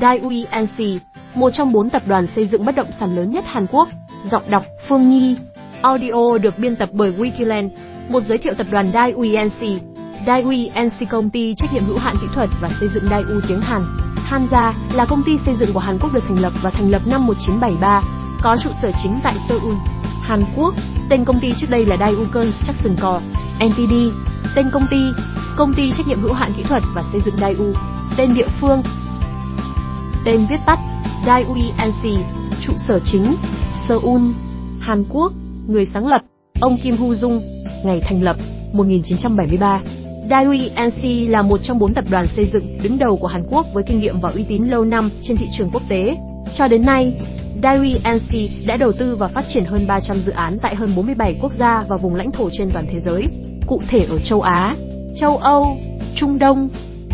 Daewoo NC, một trong bốn tập đoàn xây dựng bất động sản lớn nhất Hàn Quốc. Giọng đọc Phương Nhi. Audio được biên tập bởi Wikiland. Một giới thiệu tập đoàn Daewoo NC. Daewoo NC công ty trách nhiệm hữu hạn kỹ thuật và xây dựng Daewoo tiếng Hàn. Hanza là công ty xây dựng của Hàn Quốc được thành lập và thành lập năm 1973, có trụ sở chính tại Seoul, Hàn Quốc. Tên công ty trước đây là Daewoo Construction Co. Ltd. Tên công ty, công ty trách nhiệm hữu hạn kỹ thuật và xây dựng Daewoo. Tên địa phương, tên viết tắt Daewoo trụ sở chính Seoul, Hàn Quốc, người sáng lập ông Kim Hu Dung, ngày thành lập 1973. Daewoo là một trong bốn tập đoàn xây dựng đứng đầu của Hàn Quốc với kinh nghiệm và uy tín lâu năm trên thị trường quốc tế. Cho đến nay, Daewoo đã đầu tư và phát triển hơn 300 dự án tại hơn 47 quốc gia và vùng lãnh thổ trên toàn thế giới, cụ thể ở châu Á, châu Âu, Trung Đông,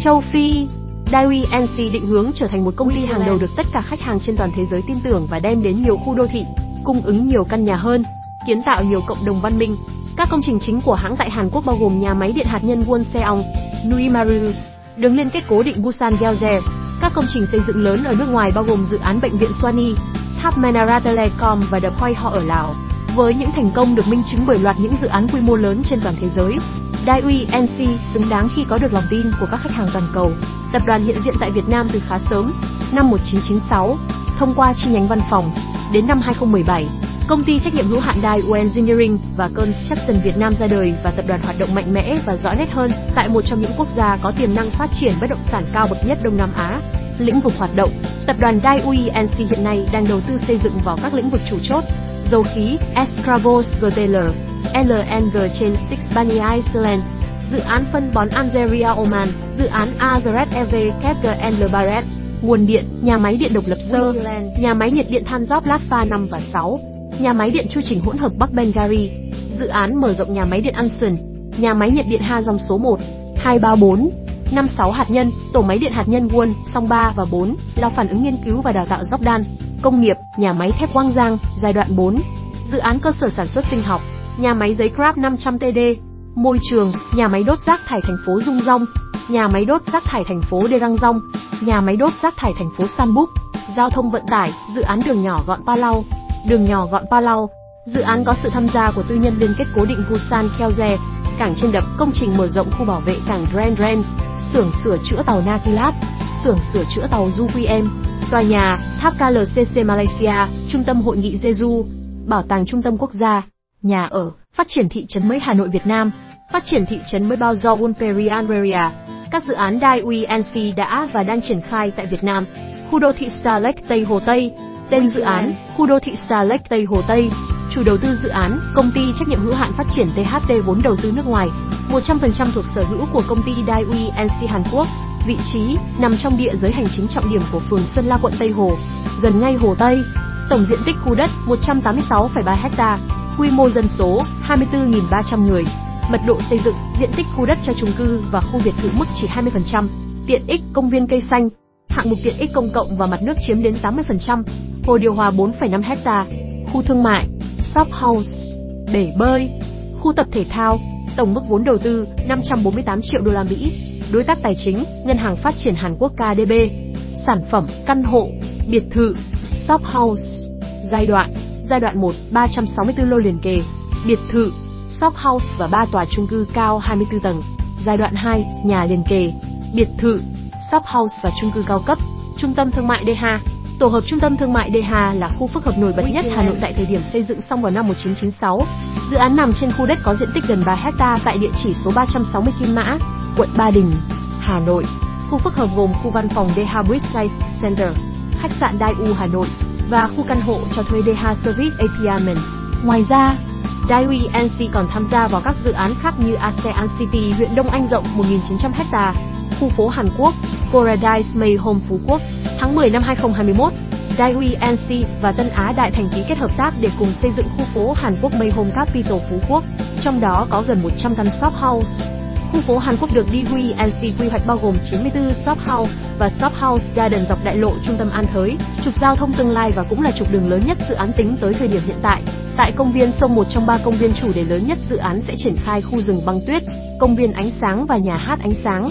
châu Phi. Daewoo NC định hướng trở thành một công ty hàng đầu được tất cả khách hàng trên toàn thế giới tin tưởng và đem đến nhiều khu đô thị, cung ứng nhiều căn nhà hơn, kiến tạo nhiều cộng đồng văn minh. Các công trình chính của hãng tại Hàn Quốc bao gồm nhà máy điện hạt nhân Wonseong, Nuimaru, đường liên kết cố định Busan Gyeonggi, các công trình xây dựng lớn ở nước ngoài bao gồm dự án bệnh viện Swani, tháp Menara Telecom và The Point Hall ở Lào. Với những thành công được minh chứng bởi loạt những dự án quy mô lớn trên toàn thế giới, Daiui NC xứng đáng khi có được lòng tin của các khách hàng toàn cầu. Tập đoàn hiện diện tại Việt Nam từ khá sớm, năm 1996, thông qua chi nhánh văn phòng. Đến năm 2017, công ty trách nhiệm hữu hạn Daewoo Engineering và Construction Việt Nam ra đời và tập đoàn hoạt động mạnh mẽ và rõ nét hơn tại một trong những quốc gia có tiềm năng phát triển bất động sản cao bậc nhất Đông Nam Á. Lĩnh vực hoạt động, tập đoàn Daewoo NC hiện nay đang đầu tư xây dựng vào các lĩnh vực chủ chốt, dầu khí, Escravos GTL, LNG trên Sixbani Iceland, dự án phân bón Algeria Oman, dự án Azeret EV KGN Baret, nguồn điện, nhà máy điện độc lập Sơ, nhà máy nhiệt điện than Job Latva 5 và 6, nhà máy điện chu trình hỗn hợp Bắc Bengari, dự án mở rộng nhà máy điện Anson, nhà máy nhiệt điện Ha dòng số 1, 2, 3, 4, 5, 6 hạt nhân, tổ máy điện hạt nhân Won, song 3 và 4, lo phản ứng nghiên cứu và đào tạo Jordan, công nghiệp, nhà máy thép Quang Giang, giai đoạn 4, dự án cơ sở sản xuất sinh học, nhà máy giấy Grab 500 TD, môi trường, nhà máy đốt rác thải thành phố Dung Rong, nhà máy đốt rác thải thành phố Đê Răng Rong, nhà máy đốt rác thải thành phố San Búc, giao thông vận tải, dự án đường nhỏ gọn Palau, đường nhỏ gọn Palau, dự án có sự tham gia của tư nhân liên kết cố định Busan Kyeongje, cảng trên đập, công trình mở rộng khu bảo vệ cảng Grand Ren, xưởng sửa chữa tàu Nakilat, xưởng sửa chữa tàu Zuqiem, tòa nhà, tháp KLCC Malaysia, trung tâm hội nghị Jeju, bảo tàng trung tâm quốc gia, nhà ở, phát triển thị trấn mới Hà Nội Việt Nam, phát triển thị trấn mới bao do Unperian Area. Các dự án Dai NC đã và đang triển khai tại Việt Nam. Khu đô thị Star Lake Tây Hồ Tây, tên dự án, khu đô thị Star Lake Tây Hồ Tây, chủ đầu tư dự án, công ty trách nhiệm hữu hạn phát triển THT vốn đầu tư nước ngoài, 100% thuộc sở hữu của công ty Dai NC Hàn Quốc. Vị trí nằm trong địa giới hành chính trọng điểm của phường Xuân La quận Tây Hồ, gần ngay Hồ Tây. Tổng diện tích khu đất 186,3 hectare quy mô dân số 24.300 người. Mật độ xây dựng, diện tích khu đất cho chung cư và khu biệt thự mức chỉ 20%. Tiện ích công viên cây xanh, hạng mục tiện ích công cộng và mặt nước chiếm đến 80%. Hồ điều hòa 4,5 ha, khu thương mại, shop house, bể bơi, khu tập thể thao, tổng mức vốn đầu tư 548 triệu đô la Mỹ. Đối tác tài chính, Ngân hàng Phát triển Hàn Quốc KDB. Sản phẩm, căn hộ, biệt thự, shop house. Giai đoạn, giai đoạn 1, 364 lô liền kề, biệt thự, shop house và 3 tòa chung cư cao 24 tầng. Giai đoạn 2, nhà liền kề, biệt thự, shop house và chung cư cao cấp, trung tâm thương mại DH. Tổ hợp trung tâm thương mại DH là khu phức hợp nổi bật nhất Hà Nội tại thời điểm xây dựng xong vào năm 1996. Dự án nằm trên khu đất có diện tích gần 3 hecta tại địa chỉ số 360 Kim Mã, quận Ba Đình, Hà Nội. Khu phức hợp gồm khu văn phòng DH Bridge Center, khách sạn Daewoo Hà Nội và khu căn hộ cho thuê DH Service Apartment. Ngoài ra, Daewoo NC còn tham gia vào các dự án khác như ASEAN City huyện Đông Anh rộng 1.900 ha, khu phố Hàn Quốc, Paradise May Home Phú Quốc. Tháng 10 năm 2021, Daewoo NC và Tân Á Đại Thành ký kết hợp tác để cùng xây dựng khu phố Hàn Quốc May Home Capital Phú Quốc, trong đó có gần 100 căn shop house. Khu phố Hàn Quốc được Daewoo NC quy hoạch bao gồm 94 shop house và shop house garden dọc đại lộ trung tâm An Thới, trục giao thông tương lai và cũng là trục đường lớn nhất dự án tính tới thời điểm hiện tại. Tại công viên sông một trong ba công viên chủ đề lớn nhất dự án sẽ triển khai khu rừng băng tuyết, công viên ánh sáng và nhà hát ánh sáng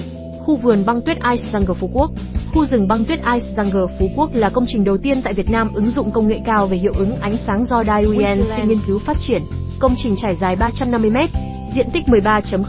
khu vườn băng tuyết Ice Jungle Phú Quốc. Khu rừng băng tuyết Ice Jungle Phú Quốc là công trình đầu tiên tại Việt Nam ứng dụng công nghệ cao về hiệu ứng ánh sáng do Daiuenc nghiên cứu phát triển. Công trình trải dài 350 m, diện tích 13.000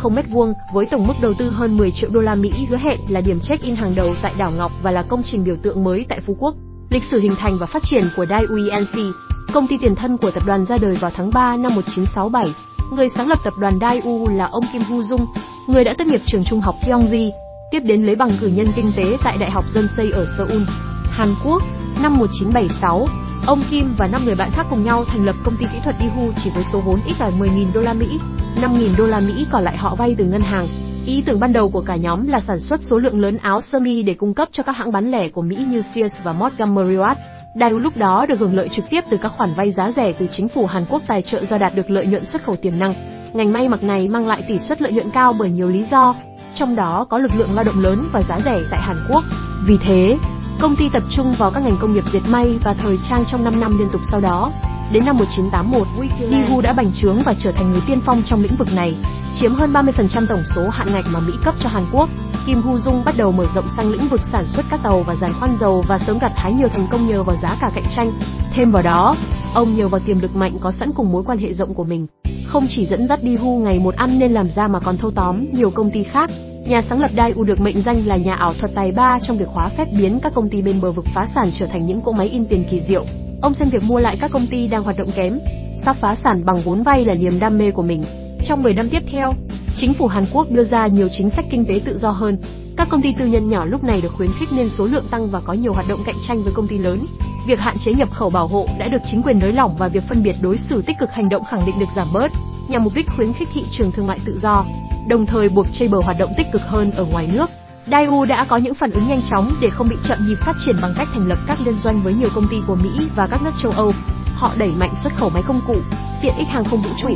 m2 với tổng mức đầu tư hơn 10 triệu đô la Mỹ hứa hẹn là điểm check-in hàng đầu tại đảo Ngọc và là công trình biểu tượng mới tại Phú Quốc. Lịch sử hình thành và phát triển của Daiuenc, công ty tiền thân của tập đoàn ra đời vào tháng 3 năm 1967. Người sáng lập tập đoàn Daiu là ông Kim Hu Dung, người đã tốt nghiệp trường trung học Gyeonggi, tiếp đến lấy bằng cử nhân kinh tế tại Đại học Dân Xây ở Seoul, Hàn Quốc. Năm 1976, ông Kim và năm người bạn khác cùng nhau thành lập công ty kỹ thuật Ihu chỉ với số vốn ít ỏi 10.000 đô la Mỹ, 5.000 đô la Mỹ còn lại họ vay từ ngân hàng. Ý tưởng ban đầu của cả nhóm là sản xuất số lượng lớn áo sơ mi để cung cấp cho các hãng bán lẻ của Mỹ như Sears và Montgomery Ward. Daewoo lúc đó được hưởng lợi trực tiếp từ các khoản vay giá rẻ từ chính phủ Hàn Quốc tài trợ do đạt được lợi nhuận xuất khẩu tiềm năng. Ngành may mặc này mang lại tỷ suất lợi nhuận cao bởi nhiều lý do, trong đó có lực lượng lao động lớn và giá rẻ tại Hàn Quốc. Vì thế, công ty tập trung vào các ngành công nghiệp dệt may và thời trang trong 5 năm liên tục sau đó. Đến năm 1981, Daewoo đã bành trướng và trở thành người tiên phong trong lĩnh vực này, chiếm hơn 30% tổng số hạn ngạch mà Mỹ cấp cho Hàn Quốc. Kim Hu Dung bắt đầu mở rộng sang lĩnh vực sản xuất các tàu và giàn khoan dầu và sớm gặt hái nhiều thành công nhờ vào giá cả cạnh tranh. Thêm vào đó, ông nhờ vào tiềm lực mạnh có sẵn cùng mối quan hệ rộng của mình, không chỉ dẫn dắt Daewoo ngày một ăn nên làm ra mà còn thâu tóm nhiều công ty khác. Nhà sáng lập Daewoo được mệnh danh là nhà ảo thuật tài ba trong việc hóa phép biến các công ty bên bờ vực phá sản trở thành những cỗ máy in tiền kỳ diệu. Ông xem việc mua lại các công ty đang hoạt động kém, sắp phá sản bằng vốn vay là niềm đam mê của mình. Trong 10 năm tiếp theo, chính phủ Hàn Quốc đưa ra nhiều chính sách kinh tế tự do hơn. Các công ty tư nhân nhỏ lúc này được khuyến khích nên số lượng tăng và có nhiều hoạt động cạnh tranh với công ty lớn. Việc hạn chế nhập khẩu bảo hộ đã được chính quyền nới lỏng và việc phân biệt đối xử tích cực hành động khẳng định được giảm bớt, nhằm mục đích khuyến khích thị trường thương mại tự do, đồng thời buộc Chamber hoạt động tích cực hơn ở ngoài nước. Daewoo đã có những phản ứng nhanh chóng để không bị chậm nhịp phát triển bằng cách thành lập các liên doanh với nhiều công ty của Mỹ và các nước châu Âu. Họ đẩy mạnh xuất khẩu máy công cụ, tiện ích hàng không vũ trụ,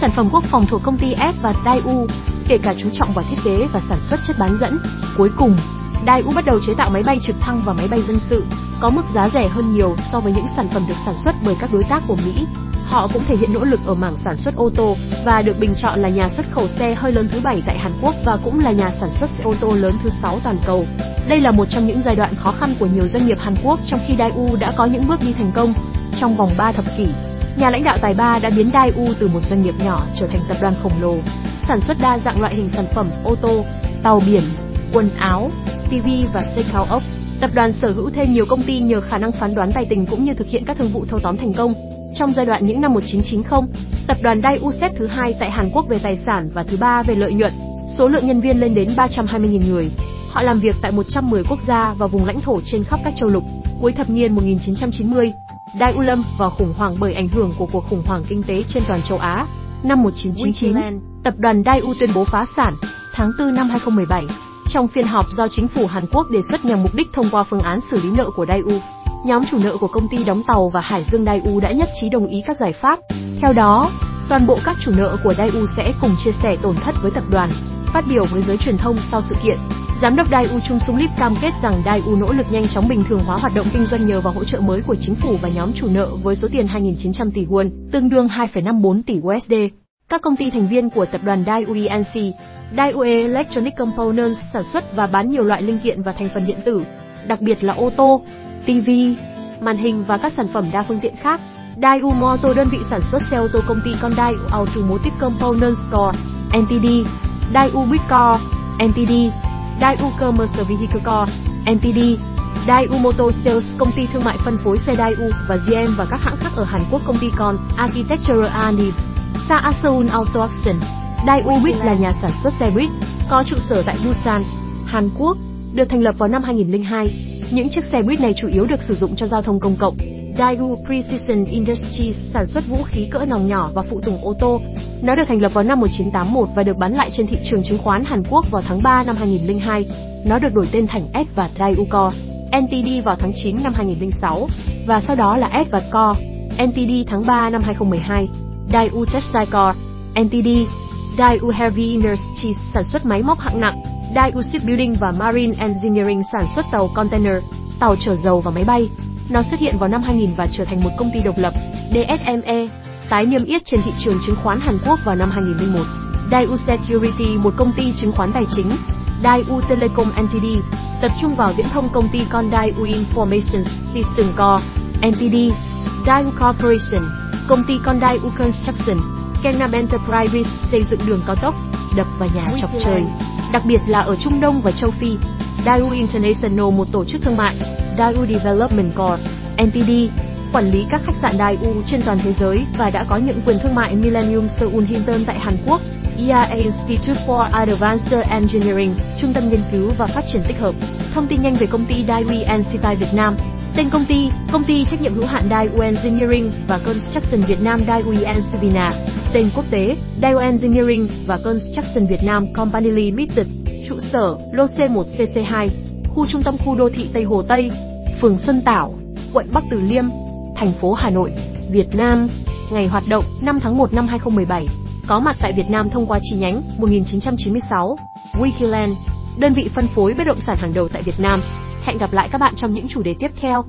sản phẩm quốc phòng thuộc công ty F và Daewoo, kể cả chú trọng vào thiết kế và sản xuất chất bán dẫn. Cuối cùng, Daewoo bắt đầu chế tạo máy bay trực thăng và máy bay dân sự, có mức giá rẻ hơn nhiều so với những sản phẩm được sản xuất bởi các đối tác của Mỹ. Họ cũng thể hiện nỗ lực ở mảng sản xuất ô tô và được bình chọn là nhà xuất khẩu xe hơi lớn thứ bảy tại Hàn Quốc và cũng là nhà sản xuất xe ô tô lớn thứ sáu toàn cầu. Đây là một trong những giai đoạn khó khăn của nhiều doanh nghiệp Hàn Quốc trong khi Daewoo đã có những bước đi thành công. Trong vòng 3 thập kỷ, nhà lãnh đạo tài ba đã biến Daewoo từ một doanh nghiệp nhỏ trở thành tập đoàn khổng lồ, sản xuất đa dạng loại hình sản phẩm ô tô, tàu biển, quần áo, TV và xe cao ốc. Tập đoàn sở hữu thêm nhiều công ty nhờ khả năng phán đoán tài tình cũng như thực hiện các thương vụ thâu tóm thành công. Trong giai đoạn những năm 1990, tập đoàn Daewoo xếp thứ hai tại Hàn Quốc về tài sản và thứ ba về lợi nhuận. Số lượng nhân viên lên đến 320.000 người. Họ làm việc tại 110 quốc gia và vùng lãnh thổ trên khắp các châu lục. Cuối thập niên 1990, Daewoo lâm vào khủng hoảng bởi ảnh hưởng của cuộc khủng hoảng kinh tế trên toàn châu Á. Năm 1999, tập đoàn Daewoo tuyên bố phá sản. Tháng 4 năm 2017, trong phiên họp do chính phủ Hàn Quốc đề xuất nhằm mục đích thông qua phương án xử lý nợ của Daewoo, nhóm chủ nợ của công ty đóng tàu và Hải Dương Daewoo đã nhất trí đồng ý các giải pháp. Theo đó, toàn bộ các chủ nợ của Daewoo sẽ cùng chia sẻ tổn thất với tập đoàn. Phát biểu với giới truyền thông sau sự kiện, Giám đốc Daewoo Chung Sung Lip cam kết rằng Daewoo nỗ lực nhanh chóng bình thường hóa hoạt động kinh doanh nhờ vào hỗ trợ mới của chính phủ và nhóm chủ nợ với số tiền 2.900 tỷ won, tương đương 2,54 tỷ USD. Các công ty thành viên của tập đoàn Daewoo ENC, Daewoo Electronic Components sản xuất và bán nhiều loại linh kiện và thành phần điện tử, đặc biệt là ô tô, TV, màn hình và các sản phẩm đa phương diện khác. Daewoo Motor đơn vị sản xuất xe ô tô công ty con Automotive Components Co. NTD, Daewoo Bitcar, NTD, Daewoo Commercial Vehicle Co. NTD, Daewoo Motor Sales công ty thương mại phân phối xe Daewoo và GM và các hãng khác ở Hàn Quốc công ty con Architectural Anip, Sa Seoul Auto Action. Daewoo Buick là nhà sản xuất xe buýt, có trụ sở tại Busan, Hàn Quốc, được thành lập vào năm 2002. Những chiếc xe buýt này chủ yếu được sử dụng cho giao thông công cộng. Daewoo Precision Industries sản xuất vũ khí cỡ nòng nhỏ và phụ tùng ô tô. Nó được thành lập vào năm 1981 và được bán lại trên thị trường chứng khoán Hàn Quốc vào tháng 3 năm 2002. Nó được đổi tên thành S và Daewoo Co. NTD vào tháng 9 năm 2006 và sau đó là S và Co. NTD tháng 3 năm 2012. Daewoo Textile Co. NTD. Daewoo Heavy Industries sản xuất máy móc hạng nặng. Daewoo Shipbuilding và Marine Engineering sản xuất tàu container, tàu chở dầu và máy bay. Nó xuất hiện vào năm 2000 và trở thành một công ty độc lập, DSME, tái niêm yết trên thị trường chứng khoán Hàn Quốc vào năm 2001. Daewoo Security, một công ty chứng khoán tài chính, Daewoo Telecom Ltd, tập trung vào viễn thông công ty con Daewoo Information System Co. Ltd, Daewoo Corporation, công ty con Daewoo Construction, Kenam Enterprises xây dựng đường cao tốc, đập và nhà chọc trời, đặc biệt là ở Trung Đông và châu Phi. Daewoo International một tổ chức thương mại, Daewoo Development Corp. (NTD) quản lý các khách sạn Daewoo trên toàn thế giới và đã có những quyền thương mại Millennium Seoul Hilton tại Hàn Quốc. IAA Institute for Advanced Engineering, trung tâm nghiên cứu và phát triển tích hợp. Thông tin nhanh về công ty Daewoo Ensitai Việt Nam. Tên công ty, công ty trách nhiệm hữu hạn Daewoo Engineering và Construction Việt Nam Daewoo Sivina. Tên quốc tế, Daewoo Engineering và Construction Việt Nam Company Limited. Trụ sở, lô C1 CC2, khu trung tâm khu đô thị Tây Hồ Tây, phường Xuân Tảo, quận Bắc Từ Liêm, thành phố Hà Nội, Việt Nam. Ngày hoạt động 5 tháng 1 năm 2017. Có mặt tại Việt Nam thông qua chi nhánh 1996. Wikiland, đơn vị phân phối bất động sản hàng đầu tại Việt Nam. Hẹn gặp lại các bạn trong những chủ đề tiếp theo.